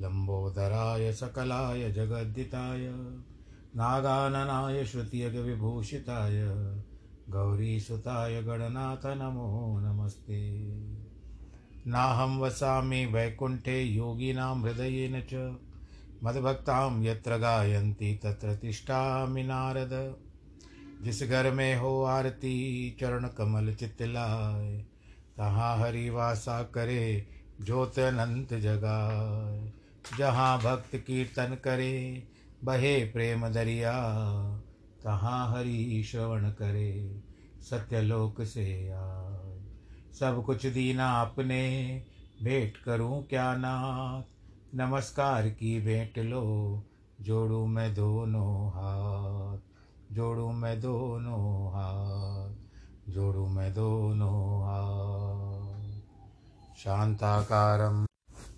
लम्बोदराय सकलाय जगद्दिताय, नागाननाय श्रुतियगविभूषिताय गौरीसुताय गणनाथ नमो नमस्ते। नाहं वसामि वैकुण्ठे योगिनां हृदयेन च, मद्भक्तां यत्र गायन्ति तत्र तिष्ठामि नारद। जिस घर में हो आरती, चरण कमल चितलाय, तहाँ हरि वासा करे ज्योत अनंत जगाए जहाँ भक्त कीर्तन करे, बहे प्रेम दरिया, तहाँ हरि श्रवण करे, सत्यलोक से आए। सब कुछ दीना अपने भेंट करूँ क्या नाथ? नमस्कार की भेंट लो, जोड़ू मैं दोनों हाथ। जोड़ू मैं दोनों हाथ, जोड़ू मैं दोनों हाथ। शान्ताकारं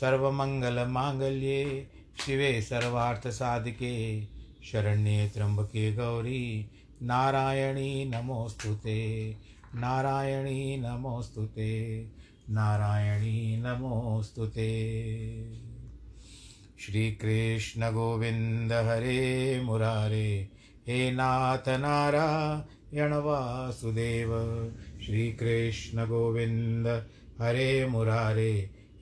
सर्वमङ्गलमाङ्गल्ये शिवे सर्वार्थसाधिके, शरण्ये त्र्यम्बके गौरी, नारायणी नमोऽस्तु नारायणी नमोऽस्तु ते, नारायणी नमोऽस्तु ते। श्रीकृष्णगोविन्द हरे मुरारे, हे नाथ नारायण वासुदेव। श्रीकृष्णगोविन्द हरे मुरारे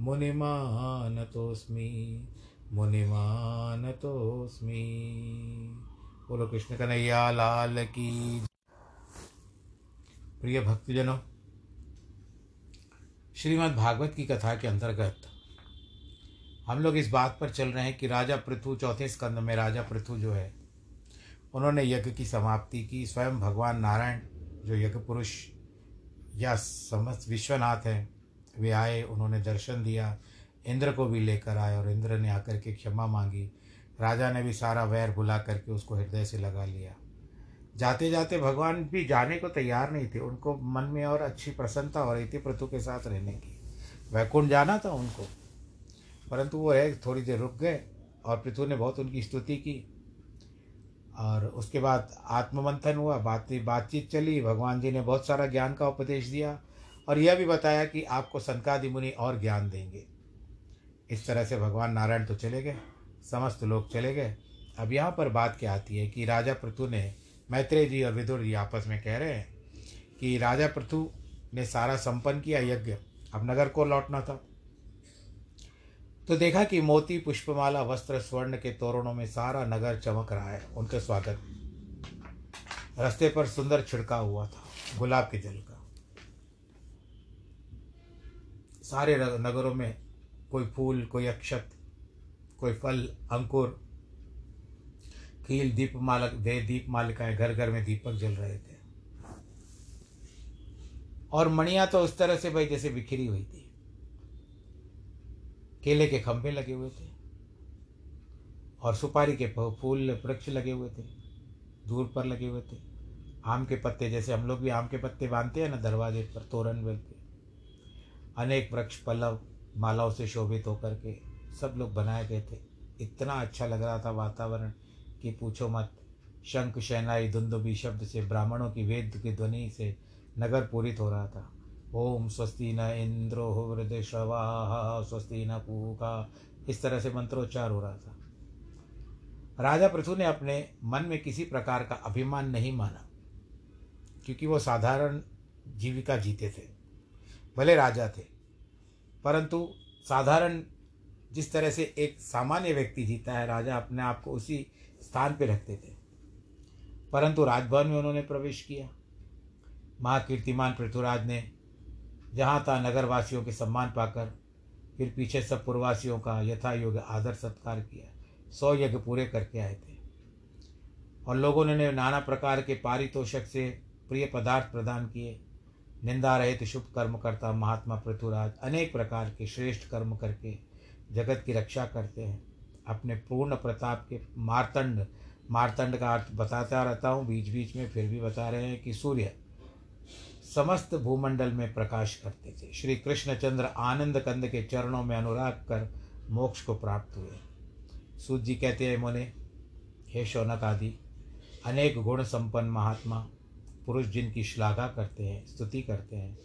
मुनिमानतोऽस्मि मुनिमानतोऽस्मि बोलो कृष्ण कन्हैया, लाल की प्रिय भक्तजनों, श्रीमद् भागवत की कथा के अंतर्गत हम लोग इस बात पर चल रहे हैं कि राजा पृथु, चौथे स्कंद में राजा पृथु जो है, उन्होंने यज्ञ की समाप्ति की। स्वयं भगवान नारायण, जो यज्ञ पुरुष या समस्त विश्वनाथ हैं वे आए, उन्होंने दर्शन दिया। इंद्र को भी लेकर आए और इंद्र ने आकर के क्षमा मांगी। राजा ने भी सारा वैर भुला करके उसको हृदय से लगा लिया। जाते जाते भगवान भी जाने को तैयार नहीं थे। उनको मन में और अच्छी प्रसन्नता हो रही थी पृथु के साथ रहने की। वैकुंठ जाना था उनको। परंतु वो है थोड़ी देर रुक गए और पृथु ने बहुत उनकी स्तुति की। और उसके बाद आत्ममंथन हुआ बात बातचीत चली, भगवान जी ने बहुत सारा ज्ञान का उपदेश दिया। और यह भी बताया कि आपको सनकादि मुनि और ज्ञान देंगे। इस तरह से भगवान नारायण तो चले गए, समस्त लोग चले गए। अब यहाँ पर बात क्या आती है कि राजा पृथु ने, मैत्रेय जी और विदुर जी आपस में कह रहे हैं कि राजा पृथु ने सारा संपन्न किया यज्ञ, अब नगर को लौटना था। तो देखा कि मोती, पुष्पमाला, वस्त्र, स्वर्ण के तोरणों में सारा नगर चमक रहा है, उनके स्वागत। रास्ते पर सुंदर छिड़का हुआ था, गुलाब के जल का। सारे नगरों में कोई फूल, कोई अक्षत, कोई फल, अंकुर, खील दीप मालक, दे दीप मालिकाएँ घर घर में दीपक जल रहे थे। और मणिया तो उस तरह से भाई जैसे बिखरी हुई थी। केले के खंभे लगे हुए थे और सुपारी के फूल वृक्ष लगे हुए थे, दूर पर लगे हुए थे। आम के पत्ते, जैसे हम लोग भी आम के पत्ते बांधते हैं ना, दरवाजे पर, तोरण अनेक वृक्ष पल्लव मालाओं से शोभित होकर के सब लोग बनाए गए थे। इतना अच्छा लग रहा था वातावरण कि पूछो मत। शंख, शहनाई धुंदुबी शब्द से, ब्राह्मणों की वेद की ध्वनि से नगर पूरित हो रहा था। ओम स्वस्ति न इंद्रो हृदय शवाह स्वस्ति न पूका इस तरह से मंत्रोच्चार हो रहा था। राजा पृथु ने अपने मन में किसी प्रकार का अभिमान नहीं माना, क्योंकि वो साधारण जीविका जीते थे। भले राजा थे, परंतु साधारण जिस तरह से एक सामान्य व्यक्ति जीता है, राजा अपने आप को उसी स्थान पर रखते थे। परंतु राजभवन में उन्होंने प्रवेश किया। महाकीर्तिमान पृथ्वीराज ने जहाँ तहाँ नगरवासियों के सम्मान पाकर फिर पीछे सब पूर्ववासियों का यथा योग्य आदर सत्कार किया, सौ यज्ञ पूरे करके आए थे। और लोगों ने नाना प्रकार के पारितोषक से प्रिय पदार्थ प्रदान किए। निंदा रहित शुभ कर्म करता महात्मा पृथुराज अनेक प्रकार के श्रेष्ठ कर्म करके जगत की रक्षा करते हैं। अपने पूर्ण प्रताप के मारतंड मारतंड का अर्थ बताता रहता हूँ। बीच बीच में फिर भी बता रहे हैं कि सूर्य समस्त भूमंडल में प्रकाश करते थे। श्री कृष्णचंद्र आनंद कंद के चरणों में अनुराग कर मोक्ष को प्राप्त हुए। सूत जी कहते हैं, मोने, हे शौनक आदि, अनेक गुण संपन्न महात्मा पुरुष जिनकी श्लाघा करते हैं, स्तुति करते हैं,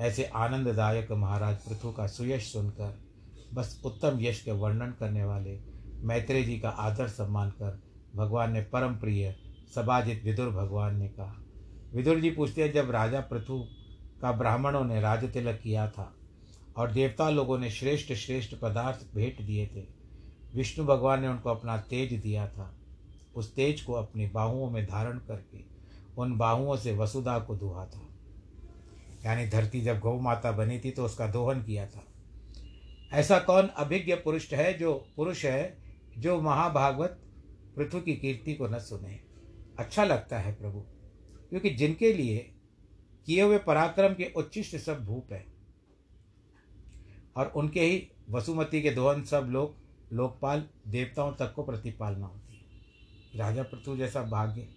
ऐसे आनंददायक महाराज पृथु का सुयश सुनकर, बस उत्तम यश के वर्णन करने वाले मैत्रेय जी का आदर सम्मान कर भगवान ने परम प्रिय सबाजित विदुर भगवान ने कहा। विदुर जी पूछते हैं, जब राजा पृथु का ब्राह्मणों ने राज तिलक किया था और देवता लोगों ने श्रेष्ठ श्रेष्ठ पदार्थ भेंट दिए थे, विष्णु भगवान ने उनको अपना तेज दिया था, उस तेज को अपनी बाहुओं में धारण करके उन बाहुओं से वसुधा को दुहा था। यानी धरती जब गौ माता बनी थी तो उसका दोहन किया था। ऐसा कौन अभिज्ञ पुरुष है जो पुरुष है जो महाभागवत पृथ्वी की कीर्ति को न सुने? अच्छा लगता है प्रभु, क्योंकि जिनके लिए किए हुए पराक्रम के उच्चिष्ट सब भूप है। और उनके ही वसुमती के दोहन सब लोग, लोकपाल देवताओं तक को प्रतिपालना होती है। राजा पृथु जैसा भाग्य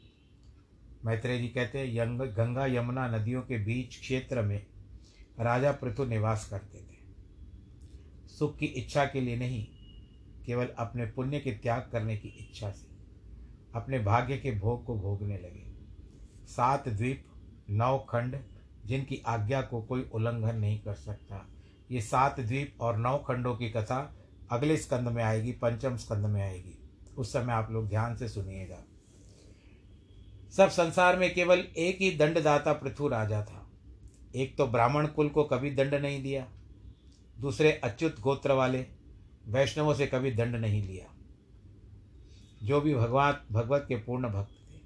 मैत्रेय जी कहते हैं, यंग, गंगा यमुना नदियों के बीच क्षेत्र में राजा पृथु निवास करते थे। सुख की इच्छा के लिए नहीं, केवल अपने पुण्य के त्याग करने की इच्छा से, अपने भाग्य के भोग को भोगने लगे। सात द्वीप, नौ खंड, जिनकी आज्ञा को कोई उल्लंघन नहीं कर सकता। ये सात द्वीप और नौ खंडों की कथा अगले स्कंद में आएगी, पंचम स्कंद में आएगी। उस समय आप लोग ध्यान से सुनिएगा। सब संसार में केवल एक ही दंडदाता पृथु राजा था। एक तो ब्राह्मण कुल को कभी दंड नहीं दिया, दूसरे अच्युत गोत्र वाले वैष्णवों से कभी दंड नहीं लिया। जो भी भगवान, भगवत के पूर्ण भक्त थे,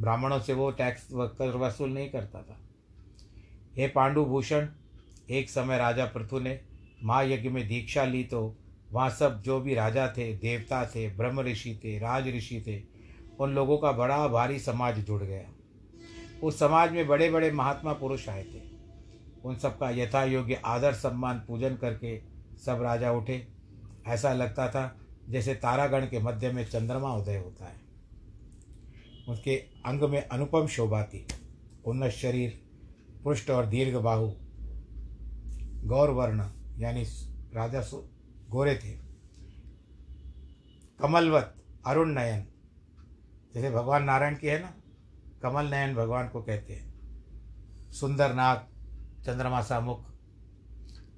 ब्राह्मणों से वो टैक्स वसूल नहीं करता था। हे पांडुभूषण, एक समय राजा पृथु ने महायज्ञ में दीक्षा ली तो वहाँ सब जो भी राजा थे, देवता थे, ब्रह्म ऋषि थे, राज ऋषि थे उन लोगों का बड़ा भारी समाज जुड़ गया। उस समाज में बड़े बड़े महात्मा पुरुष आए थे। उन सबका यथा योग्य आदर सम्मान पूजन करके सब राजा उठे। ऐसा लगता था जैसे तारागण के मध्य में चंद्रमा उदय होता है। उसके अंग में अनुपम शोभा थी। उन्नत शरीर पृष्ठ और दीर्घ बाहु, गौरवर्ण, यानी राजा गोरे थे। कमलवत, अरुण नयन जैसे भगवान नारायण की है ना, कमल नयन भगवान को कहते हैं। सुंदर नाग चंद्रमा सा मुख,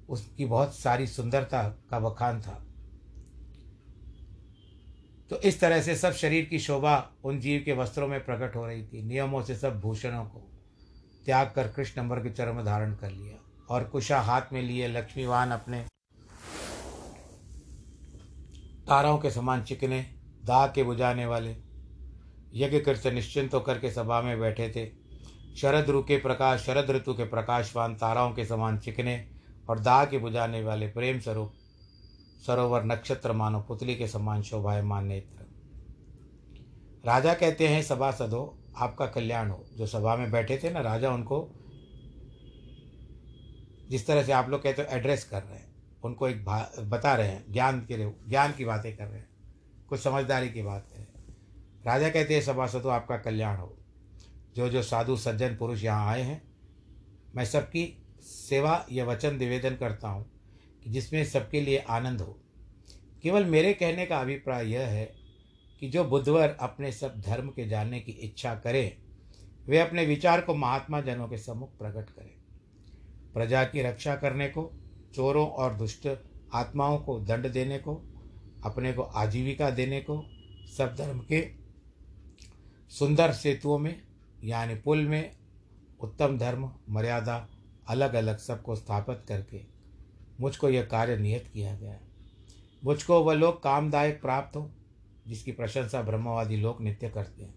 उसकी बहुत सारी सुंदरता का बखान था। तो इस तरह से सब शरीर की शोभा उन जीव के वस्त्रों में प्रकट हो रही थी। नियमों से सब भूषणों को त्याग कर कृष्ण के चरम धारण कर लिया और कुशा हाथ में लिए लक्ष्मीवान अपने तारों के समान चिकने, दाह के बुझाने वाले यज्ञ कृत निश्चिंत होकर के सभा में बैठे थे। शरद ऋतु के प्रकाश, शरद ऋतु के प्रकाशवान ताराओं के समान चिकने और दाह के बुझाने वाले प्रेम स्वरूप सरोवर नक्षत्र मानो पुतली के समान शोभायमान नेत्र। राजा कहते हैं सभासदों आपका कल्याण हो। जो सभा में बैठे थे ना, राजा उनको जिस तरह से आप लोग कहते हो एड्रेस कर रहे हैं। उनको एक बता रहे हैं, ज्ञान के लिए, ज्ञान की बातें कर रहे हैं। कुछ समझदारी की बात है। राजा कहते हैं सभासदों आपका कल्याण हो। जो जो साधु सज्जन पुरुष यहाँ आए हैं, मैं सबकी सेवा या वचन निवेदन करता हूँ कि जिसमें सबके लिए आनंद हो। केवल मेरे कहने का अभिप्राय यह है कि जो बुद्धवर अपने सब धर्म के जानने की इच्छा करें, वे अपने विचार को महात्मा जनों के सम्मुख प्रकट करें। प्रजा की रक्षा करने को, चोरों और दुष्ट आत्माओं को दंड देने को, अपने को आजीविका देने को, सब धर्म के सुंदर सेतुओं में, यानी पुल में, उत्तम धर्म, मर्यादा अलग अलग सबको स्थापित करके मुझको यह कार्य नियत किया गया है। मुझको वह लोग कामदायक प्राप्त हो, जिसकी प्रशंसा ब्रह्मवादी लोग नित्य करते हैं।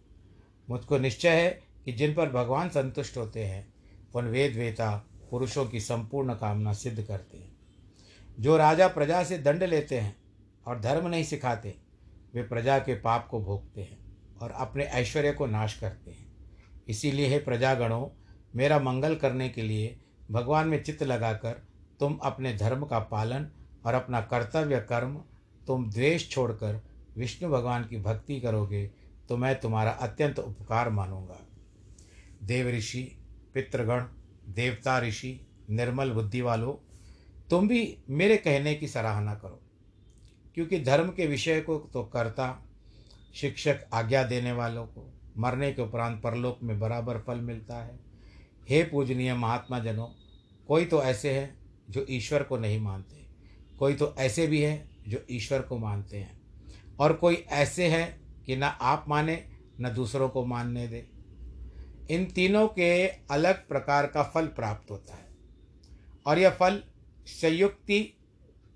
मुझको निश्चय है कि जिन पर भगवान संतुष्ट होते हैं, उन वेद वेता पुरुषों की संपूर्ण कामना सिद्ध करते हैं। जो राजा प्रजा से दंड लेते हैं और धर्म नहीं सिखाते, वे प्रजा के पाप को भोगते हैं। और अपने ऐश्वर्य को नाश करते हैं। इसीलिए हे प्रजागणों, मेरा मंगल करने के लिए भगवान में चित्त लगाकर तुम अपने धर्म का पालन और अपना कर्तव्य कर्म तुम द्वेष छोड़कर विष्णु भगवान की भक्ति करोगे तो मैं तुम्हारा अत्यंत उपकार मानूँगा। देव ऋषि, पितृगण, देवता ऋषि, निर्मल बुद्धि वालों तुम भी मेरे कहने की सराहना करो, क्योंकि धर्म के विषय को तो कर्ता शिक्षक आज्ञा देने वालों को, मरने के उपरांत परलोक में बराबर फल मिलता है। हे पूजनीय महात्मा जनों कोई तो ऐसे हैं जो ईश्वर को नहीं मानते, कोई तो ऐसे भी हैं जो ईश्वर को मानते हैं, और कोई ऐसे हैं कि ना आप माने, न दूसरों को मानने दे। इन तीनों के अलग प्रकार का फल प्राप्त होता है, और यह फल संयुक्ति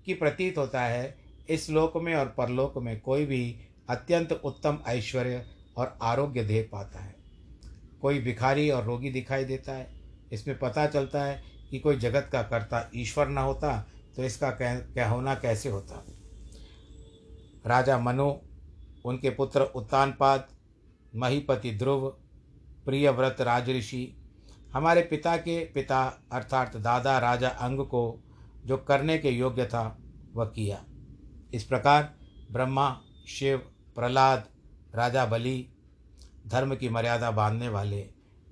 की प्रतीत होता है इस लोक में और परलोक में कोई भी अत्यंत उत्तम ऐश्वर्य और आरोग्य दे पाता है। कोई भिखारी और रोगी दिखाई देता है। इसमें पता चलता है कि कोई जगत का कर्ता ईश्वर न होता तो इसका कह, कह होना कैसे होता? राजा मनु उनके पुत्र उत्तानपाद महीपति ध्रुव प्रियव्रत राजऋषि हमारे पिता के पिता अर्थात दादा राजा अंग को जो करने के योग्य था वह किया। इस प्रकार ब्रह्मा शिव प्रहलाद, राजा बलि, धर्म की मर्यादा बांधने वाले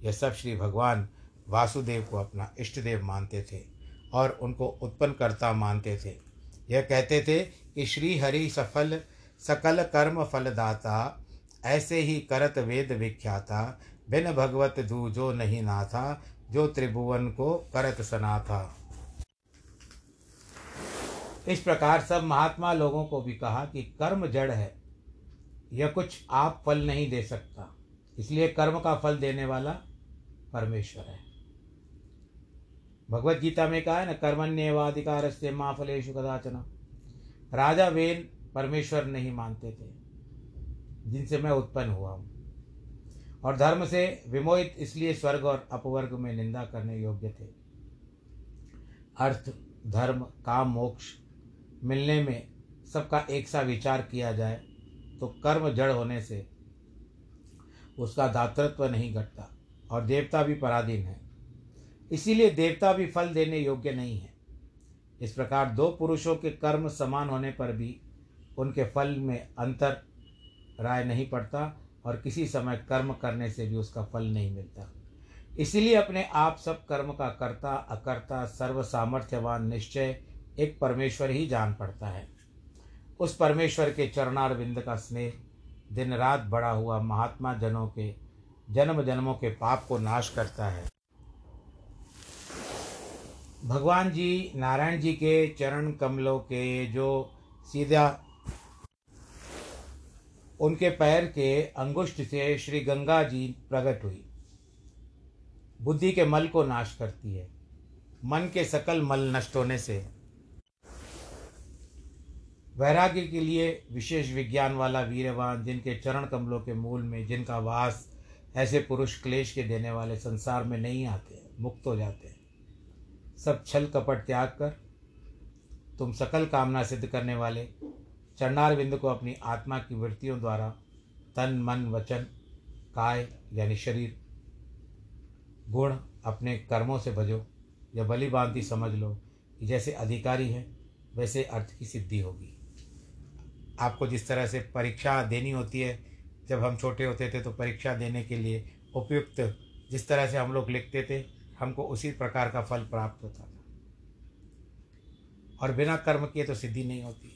यह सब श्री भगवान वासुदेव को अपना इष्ट देव मानते थे और उनको उत्पन्न करता मानते थे। यह कहते थे कि श्री हरि सफल, सकल कर्म फलदाता, ऐसे ही करत वेद विख्याता, बिन भगवत दू जो नहीं ना था जो त्रिभुवन को करत सना था इस प्रकार सब महात्मा लोगों को भी कहा कि कर्म जड़ है यह कुछ आप फल नहीं दे सकता। इसलिए कर्म का फल देने वाला परमेश्वर है। भगवत गीता में कहा है ना कर्मण्यवाधिकार से माँ फलेशु कदाचना। राजा वेन परमेश्वर नहीं मानते थे, जिनसे मैं उत्पन्न हुआ हूँ। और धर्म से विमोहित इसलिए स्वर्ग और अपवर्ग में निंदा करने योग्य थे। अर्थ, धर्म, काम, मोक्ष मिलने में सबका एक सा विचार किया जाए तो कर्म जड़ होने से उसका दातृत्व नहीं घटता और देवता भी पराधीन है। इसीलिए देवता भी फल देने योग्य नहीं है। इस प्रकार दो पुरुषों के कर्म समान होने पर भी उनके फल में अंतर राय नहीं पड़ता और किसी समय कर्म करने से भी उसका फल नहीं मिलता। इसीलिए अपने आप सब कर्म का कर्ता, अकर्ता सर्व सामर्थ्यवान निश्चय एक परमेश्वर ही जान पड़ता है। उस परमेश्वर के चरणार बिंद का स्नेह दिन रात बड़ा हुआ महात्मा जनों के, जन्म जन्मों के पाप को नाश करता है। भगवान जी, नारायण जी के चरण कमलों के जो सीधा उनके पैर के अंगुष्ठ से श्री गंगा जी प्रकट हुई। बुद्धि के मल को नाश करती है। मन के सकल मल नष्ट होने से वैराग्य के लिए विशेष विज्ञान वाला वीरवान, जिनके चरण कमलों के मूल में, जिनका वास ऐसे पुरुष क्लेश के देने वाले संसार में नहीं आते, मुक्त हो जाते हैं। सब छल कपट त्याग कर, तुम सकल कामना सिद्ध करने वाले चरणार को अपनी आत्मा की वृत्तियों द्वारा तन, मन, वचन, काय यानी शरीर, गुण अपने कर्मों से भजो, या बलि समझ लो कि जैसे अधिकारी है, वैसे अर्थ की सिद्धि होगी। आपको जिस तरह से परीक्षा देनी होती है, जब हम छोटे होते थे तो परीक्षा देने के लिए उपयुक्त जिस तरह से हम लोग लिखते थे, हमको उसी प्रकार का फल प्राप्त होता था। और बिना कर्म किए तो सिद्धि नहीं होती।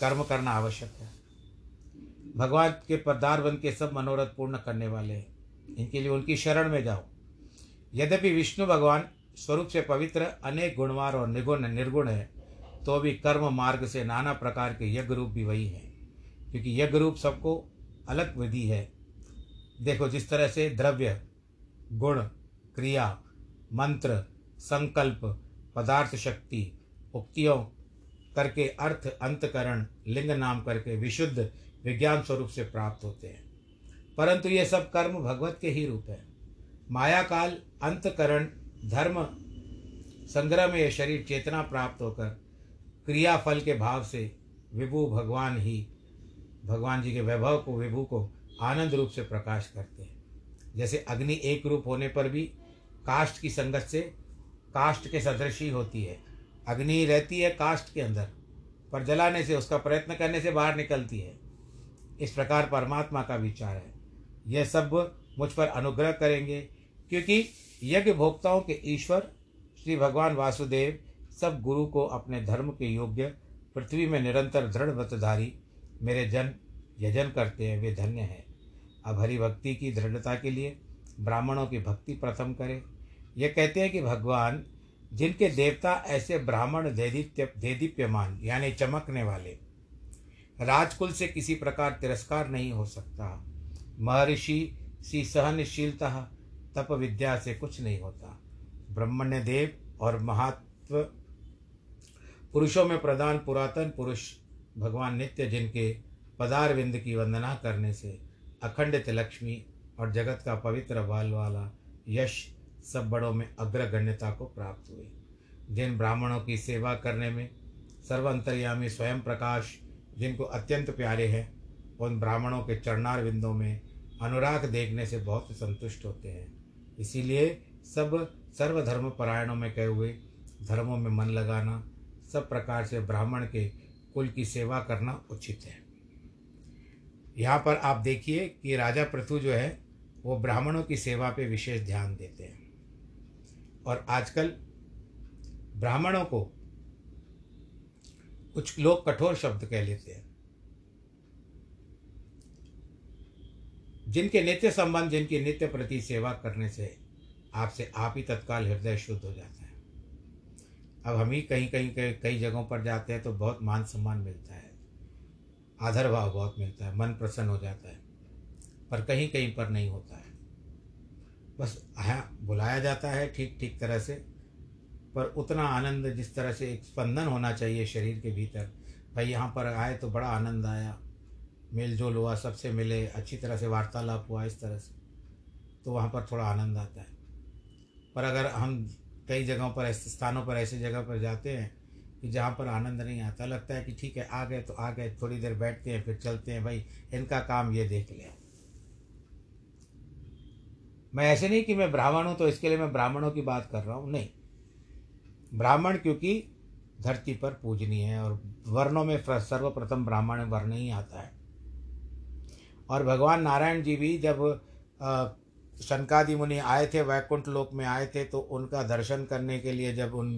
कर्म करना आवश्यक है। भगवान के पदार बन के सब मनोरथ पूर्ण करने वाले हैं। इनके लिए उनकी शरण में जाओ। यद्यपि विष्णु भगवान स्वरूप से पवित्र, अनेक गुणवार और निगुण निर्गुण है तो भी कर्म मार्ग से नाना प्रकार के यज्ञ रूप भी वही हैं। क्योंकि यज्ञ रूप सबको अलग विधि है। देखो, जिस तरह से द्रव्य, गुण, क्रिया, मंत्र, संकल्प, पदार्थ शक्ति, उक्तियों करके अर्थ, अंतकरण, लिंग नाम करके विशुद्ध, विज्ञान स्वरूप से प्राप्त होते हैं। परंतु ये सब कर्म भगवत के ही रूप है। माया काल अंतकरण, धर्म संग्रह में यह शरीर चेतना प्राप्त होकर क्रिया फल के भाव से विभु भगवान ही, भगवान जी के वैभव को, विभु को आनंद रूप से प्रकाश करते हैं। जैसे अग्नि एक रूप होने पर भी काष्ट की संगत से काष्ट के सदृश ही होती है। अग्नि रहती है काष्ट के अंदर, पर जलाने से, उसका प्रयत्न करने से बाहर निकलती है। इस प्रकार परमात्मा का विचार है। यह सब मुझ पर अनुग्रह करेंगे, क्योंकि यज्ञ भोक्ताओं के ईश्वर श्री भगवान वासुदेव सब गुरु को अपने धर्म के योग्य, पृथ्वी में निरंतर दृढ़ व्रतधारी मेरे जन यजन करते हैं, वे धन्य हैं। अब हरि भक्ति की दृढ़ता के लिए ब्राह्मणों की भक्ति प्रथम करें। यह कहते हैं कि भगवान, जिनके देवता ऐसे ब्राह्मण देदीप्य देदीप्यमान, यानी चमकने वाले, राजकुल से किसी प्रकार तिरस्कार नहीं हो सकता। महर्षि सी सहनशीलता, तप विद्या से कुछ नहीं होता। ब्रह्मण्य देव और महात्व पुरुषों में प्रधान पुरातन पुरुष भगवान नित्य, जिनके पदारविंद की वंदना करने से अखंडित लक्ष्मी और जगत का पवित्र बाल वाला यश सब बड़ों में अग्रगण्यता को प्राप्त हुई। जिन ब्राह्मणों की सेवा करने में सर्वंतर्यामी स्वयं प्रकाश, जिनको अत्यंत प्यारे हैं, उन ब्राह्मणों के चरणार बिंदों में अनुराग देखने से बहुत संतुष्ट होते हैं। इसीलिए सब सर्वधर्म परायणों में कहे हुए धर्मों में मन लगाना सब प्रकार से ब्राह्मण के कुल की सेवा करना उचित है। यहाँ पर आप देखिए कि राजा पृथु जो है, वो ब्राह्मणों की सेवा पे विशेष ध्यान देते हैं। और आजकल ब्राह्मणों को कुछ लोग कठोर शब्द कह लेते हैं। जिनके नित्य संबंध, जिनकी नित्य प्रति सेवा करने से आपसे आप ही तत्काल हृदय शुद्ध हो जाता है। अब हम ही कहीं कहीं कई कई जगहों पर जाते हैं तो बहुत मान सम्मान मिलता है। आदर भाव बहुत मिलता है, मन प्रसन्न हो जाता है, पर कहीं कहीं पर नहीं होता है। बस हाँ बुलाया जाता है ठीक ठीक तरह से, पर उतना आनंद जिस तरह से एक स्पंदन होना चाहिए शरीर के भीतर, भाई यहाँ पर आए तो बड़ा आनंद आया मेल जोल हुआ, सबसे मिले, अच्छी तरह से वार्तालाप हुआ, इस तरह से तो वहाँ पर थोड़ा आनंद आता है। पर अगर हम कई जगहों पर ऐसे, स्थानों पर ऐसे जगह पर जाते हैं कि जहाँ पर आनंद नहीं आता। लगता है कि ठीक है, आ गए तो आ गए, थोड़ी देर बैठते हैं, फिर चलते हैं, भाई, इनका काम ये देख लें मैं ऐसे नहीं कि मैं ब्राह्मण हूँ तो इसके लिए मैं ब्राह्मणों की बात कर रहा हूँ। नहीं, ब्राह्मण क्योंकि धरती पर पूजनीय है और वर्णों में सर्वप्रथम ब्राह्मण वर्ण ही आता है। और भगवान नारायण जी भी जब शनकादि मुनि आए थे, वैकुंठ लोक में आए थे तो उनका दर्शन करने के लिए जब उन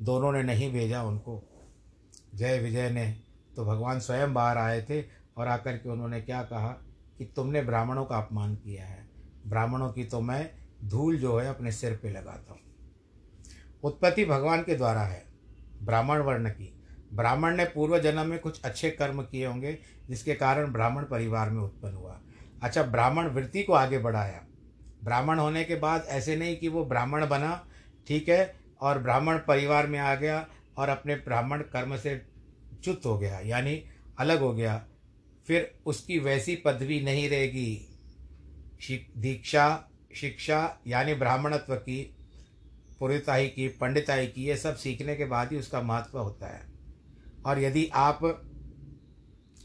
दोनों ने नहीं भेजा उनको, जय विजय ने तो भगवान स्वयं बाहर आए थे और आकर के उन्होंने क्या कहा कि तुमने ब्राह्मणों का अपमान किया है। ब्राह्मणों की तो मैं धूल जो है अपने सिर पे लगाता हूँ। उत्पत्ति भगवान के द्वारा है, ब्राह्मण वर्ण की। ब्राह्मण ने पूर्व जन्म में कुछ अच्छे कर्म किए होंगे, जिसके कारण ब्राह्मण परिवार में उत्पन्न हुआ। अच्छा ब्राह्मण वृत्ति को आगे बढ़ाया। ब्राह्मण होने के बाद ऐसे नहीं कि वो ब्राह्मण बना, ठीक है? और ब्राह्मण परिवार में आ गया और अपने ब्राह्मण कर्म से च्युत हो गया, यानी अलग हो गया। फिर उसकी वैसी पदवी नहीं रहेगी। दीक्षा, शिक्षा, यानी ब्राह्मणत्व की पुरिताई की, पंडिताई की, ये सब सीखने के बाद ही उसका महत्व होता है। और यदि आप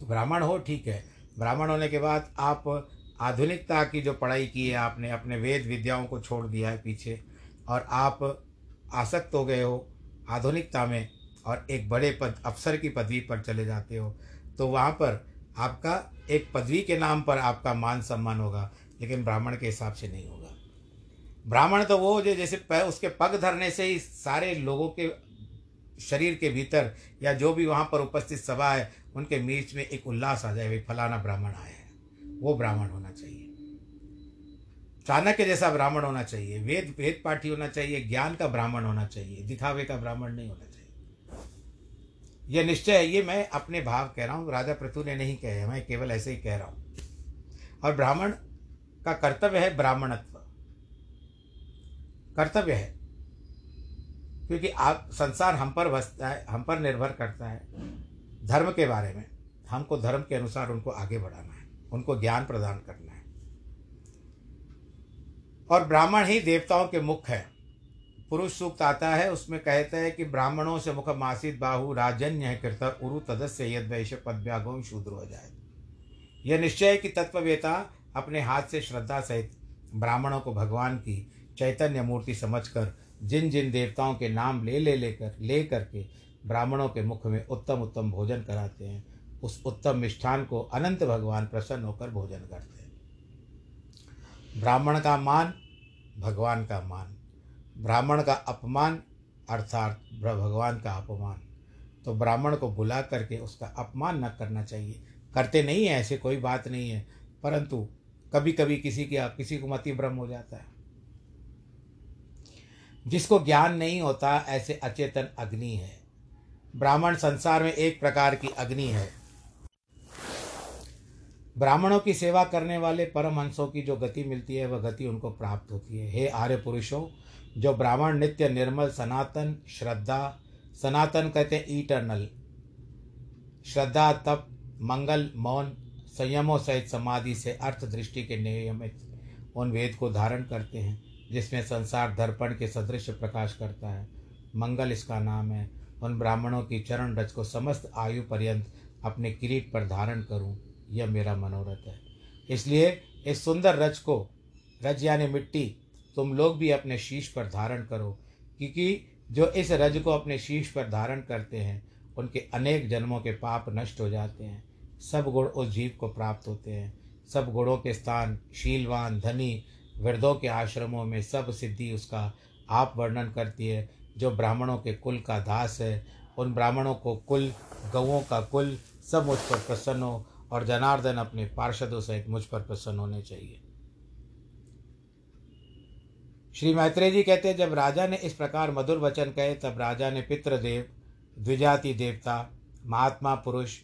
ब्राह्मण हो, ठीक है, ब्राह्मण होने के बाद आप आधुनिकता की जो पढ़ाई की है, आपने अपने वेद विद्याओं को छोड़ दिया है पीछे, और आप आसक्त हो गए हो आधुनिकता में, और एक बड़े पद, अफसर की पदवी पर चले जाते हो तो वहाँ पर आपका, एक पदवी के नाम पर आपका मान सम्मान होगा, लेकिन ब्राह्मण के हिसाब से नहीं होगा। ब्राह्मण तो वो जो जैसे उसके पग धरने से ही सारे लोगों के शरीर के भीतर, या जो भी वहाँ पर उपस्थित सभा है, उनके बीच में एक उल्लास आ जाए भाई फलाना ब्राह्मण आया वो ब्राह्मण होना चाहिए। चाणक्य जैसा ब्राह्मण होना चाहिए, वेद वेद पाठी होना चाहिए, ज्ञान का ब्राह्मण होना चाहिए, दिखावे का ब्राह्मण नहीं होना चाहिए। यह निश्चय है, ये मैं अपने भाव कह रहा हूँ, राजा पृथु ने नहीं कहे, मैं केवल ऐसे ही कह रहा हूँ। और ब्राह्मण का कर्तव्य है ब्राह्मणत्व। कर्तव्य है, क्योंकि आप, संसार हम पर बसता है, हम पर निर्भर करता है, धर्म के बारे में। हमको धर्म के अनुसार उनको आगे बढ़ाना उनको ज्ञान प्रदान करना है। और ब्राह्मण ही देवताओं के मुख है। पुरुष सूक्त आता है, उसमें कहते हैं कि ब्राह्मणों से मुख मासित बाहु राजन्य कृत उरु तदस्य यद वैश्य पदव्यागो शूद्र हो जाए यह निश्चय कि तत्ववेता अपने हाथ से श्रद्धा सहित ब्राह्मणों को भगवान की चैतन्य मूर्ति समझकर जिन जिन देवताओं के नाम ले ले लेकर ले करके ब्राह्मणों के मुख में उत्तम उत्तम भोजन कराते हैं उस उत्तम मिष्ठान को अनंत भगवान प्रसन्न होकर भोजन करते हैं। ब्राह्मण का मान, भगवान का मान। ब्राह्मण का अपमान, अर्थात भगवान का अपमान। तो ब्राह्मण को बुला करके उसका अपमान न करना चाहिए। करते नहीं है, ऐसे कोई बात नहीं है। परंतु कभी कभी किसी की किसी को मति भ्रम हो जाता है। जिसको ज्ञान नहीं होता, ऐसे अचेतन अग्नि है। ब्राह्मण संसार में एक प्रकार की अग्नि है। ब्राह्मणों की सेवा करने वाले परमहंसों की जो गति मिलती है, वह गति उनको प्राप्त होती है। हे आर्य पुरुषों, जो ब्राह्मण नित्य निर्मल, सनातन, श्रद्धा, सनातन कहते हैं ईटर्नल श्रद्धा, तप, मंगल, मौन, संयमों सहित समाधि से अर्थ दृष्टि के नियमित उन वेद को धारण करते हैं, जिसमें संसार दर्पण के सदृश प्रकाश करता है। मंगल इसका नाम है। उन ब्राह्मणों की चरण रज को समस्त आयु पर्यंत अपने किरीट पर धारण करूँ। यह मेरा मनोरथ है। इसलिए इस सुंदर रज को, रज यानी मिट्टी, तुम लोग भी अपने शीश पर धारण करो, क्योंकि जो इस रज को अपने शीश पर धारण करते हैं, उनके अनेक जन्मों के पाप नष्ट हो जाते हैं। सब गुण उस जीव को प्राप्त होते हैं। सब गुणों के स्थान, शीलवान, धनी, वृद्धों के आश्रमों में सब सिद्धि उसका आप वर्णन करती है। जो ब्राह्मणों के कुल का दास है, उन ब्राह्मणों को कुल गवों का कुल, सब मुझ पर प्रसन्न हो। और जनार्दन अपने पार्षदों सहित मुझ पर प्रसन्न होने चाहिए। श्री मैत्रेय जी कहते हैं, जब राजा ने इस प्रकार मधुर वचन कहे, तब राजा ने पितृदेव, द्विजाति देवता, महात्मा पुरुष,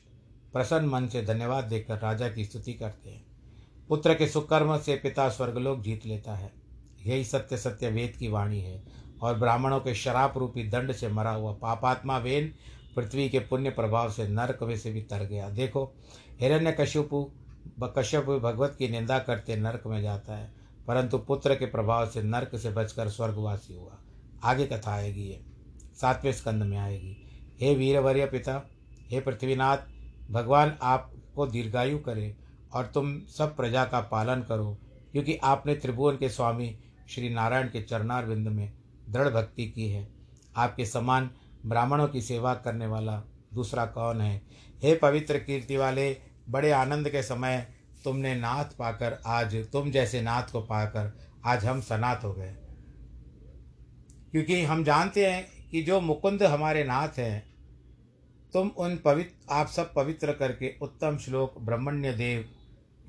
प्रसन्न मन से धन्यवाद देकर राजा की स्तुति करते हैं। पुत्र के सुकर्म से पिता स्वर्गलोक जीत लेता है। यही सत्य सत्य वेद की वाणी है। और ब्राह्मणों के शराब रूपी दंड से मरा हुआ पापात्मा वेन पृथ्वी के पुण्य प्रभाव से नरक में से भी तर गया। देखो, हिरण्य कश्यपु, कश्यप भगवत की निंदा करते नरक में जाता है, परंतु पुत्र के प्रभाव से नरक से बचकर स्वर्गवासी हुआ। आगे कथा आएगी ये, सातवें स्कंद में आएगी। हे वीरवर्य पिता, हे पृथ्वीनाथ, भगवान आपको दीर्घायु करे और तुम सब प्रजा का पालन करो, क्योंकि आपने त्रिभुवन के स्वामी श्री नारायण के चरणार बिंद में दृढ़ भक्ति की है। आपके समान ब्राह्मणों की सेवा करने वाला दूसरा कौन है? हे पवित्र कीर्ति वाले, बड़े आनंद के समय तुमने नाथ पाकर, आज तुम जैसे नाथ को पाकर, आज हम सनात हो गए। क्योंकि हम जानते हैं कि जो मुकुंद हमारे नाथ हैं, तुम उन पवित्र आप सब पवित्र करके उत्तम श्लोक ब्रह्मण्य देव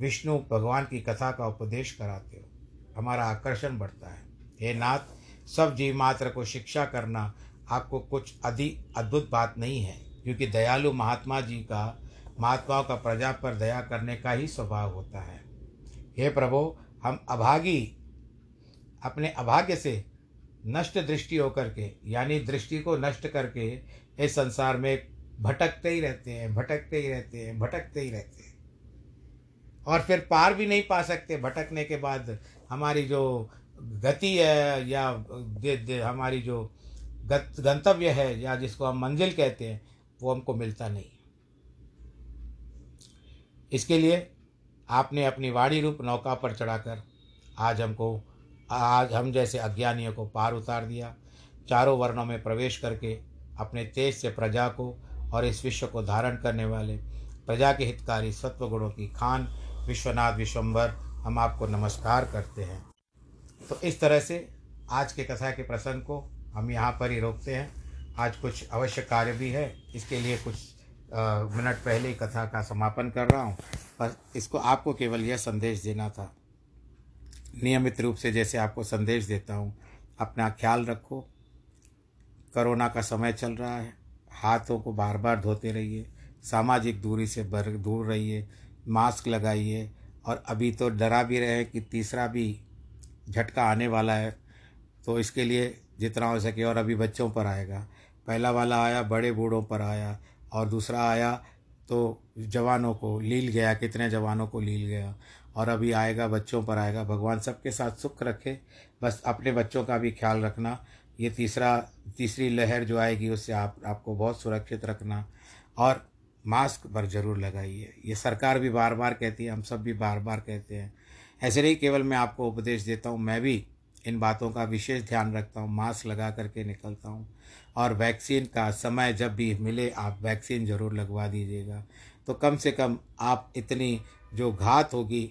विष्णु भगवान की कथा का उपदेश कराते हो। हमारा आकर्षण बढ़ता है। हे नाथ, सब जीव मात्र को शिक्षा करना आपको कुछ अधिक अद्भुत बात नहीं है, क्योंकि दयालु महात्मा जी का, महात्माओं का प्रजा पर दया करने का ही स्वभाव होता है। हे प्रभु, हम अभागी, अपने अभाग्य से नष्ट दृष्टि होकर के, यानी दृष्टि को नष्ट करके, इस संसार में भटकते ही रहते हैं, भटकते ही रहते हैं, भटकते ही रहते हैं। और फिर पार भी नहीं पा सकते, भटकने के बाद हमारी जो गति है या हमारी जो गंतव्य है या जिसको हम मंजिल कहते हैं, वो हमको मिलता नहीं। इसके लिए आपने अपनी वाणी रूप नौका पर चढ़ाकर आज हमको, आज हम जैसे अज्ञानियों को पार उतार दिया। चारों वर्णों में प्रवेश करके अपने तेज से प्रजा को और इस विश्व को धारण करने वाले प्रजा के हितकारी सत्व गुणों की खान विश्वनाथ विश्वम्भर हम आपको नमस्कार करते हैं। तो इस तरह से आज के कथा के प्रसंग को हम यहाँ पर ही रोकते हैं। आज कुछ अवश्य कार्य भी है। इसके लिए कुछ मिनट पहले ही कथा का समापन कर रहा हूँ। पर इसको आपको केवल यह संदेश देना था। नियमित रूप से जैसे आपको संदेश देता हूँ, अपना ख्याल रखो। कोरोना का समय चल रहा है। हाथों को बार बार धोते रहिए। सामाजिक दूरी से बर, दूर रहिए। मास्क लगाइए। और अभी तो डरा भी रहे कि तीसरा भी झटका आने वाला है। तो इसके लिए जितना हो सके और अभी बच्चों पर आएगा। पहला वाला आया, बड़े बूढ़ों पर आया और दूसरा आया तो जवानों को लील गया, कितने जवानों को लील गया और अभी आएगा, बच्चों पर आएगा। भगवान सबके साथ सुख रखे। बस अपने बच्चों का भी ख्याल रखना। ये तीसरा, तीसरी लहर जो आएगी उससे आप, आपको बहुत सुरक्षित रखना और मास्क पर ज़रूर लगाइए। ये सरकार भी बार बार कहती है, हम सब भी बार बार कहते हैं। ऐसे नहीं, केवल मैं आपको उपदेश देता हूँ, मैं भी इन बातों का विशेष ध्यान रखता हूँ, मास्क लगा करके निकलता हूँ। और वैक्सीन का समय जब भी मिले, आप वैक्सीन ज़रूर लगवा दीजिएगा। तो कम से कम आप इतनी जो घात होगी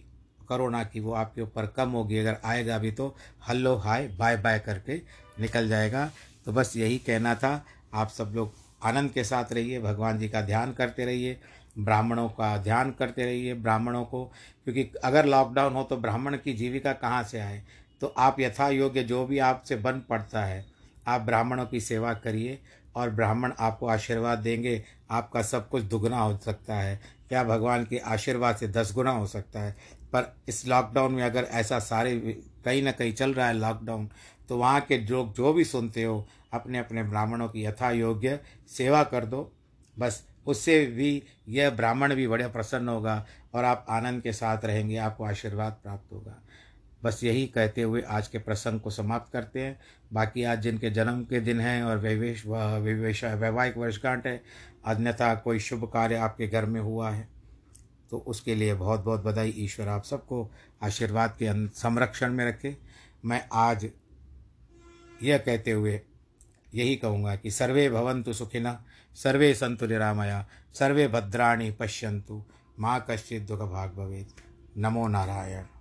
कोरोना की, वो आपके ऊपर कम होगी। अगर आएगा भी तो हल्लो, हाय बाय बाय करके निकल जाएगा। तो बस यही कहना था। आप सब लोग आनंद के साथ रहिए, भगवान जी का ध्यान करते रहिए, ब्राह्मणों का ध्यान करते रहिए, ब्राह्मणों को। क्योंकि अगर लॉकडाउन हो तो ब्राह्मण की जीविका कहाँ से आए? तो आप यथा योग्य जो भी आपसे बन पड़ता है, आप ब्राह्मणों की सेवा करिए और ब्राह्मण आपको आशीर्वाद देंगे, आपका सब कुछ दुगना हो सकता है। क्या भगवान के आशीर्वाद से दस गुना हो सकता है। पर इस लॉकडाउन में अगर ऐसा सारे कहीं ना कहीं चल रहा है लॉकडाउन तो वहाँ के लोग जो भी सुनते हो अपने अपने ब्राह्मणों की यथा योग्य सेवा कर दो। बस उससे भी यह ब्राह्मण भी बड़े प्रसन्न होगा और आप आनंद के साथ रहेंगे, आपको आशीर्वाद प्राप्त होगा। बस यही कहते हुए आज के प्रसंग को समाप्त करते हैं। बाकी आज जिनके जन्म के दिन हैं और वैवेश विवेश वैवाहिक वर्षगांठ है, अन्यथा कोई शुभ कार्य आपके घर में हुआ है। तो उसके लिए बहुत बहुत बधाई। ईश्वर आप सबको आशीर्वाद के संरक्षण में रखे। मैं आज यह कहते हुए यही कहूँगा कि सर्वे भवंतु सुखिनः सर्वे संतु निरामया, सर्वे भद्राणी पश्यंतु माँ कश्चित् दुःखभाग् भवेत्। नमो नारायण।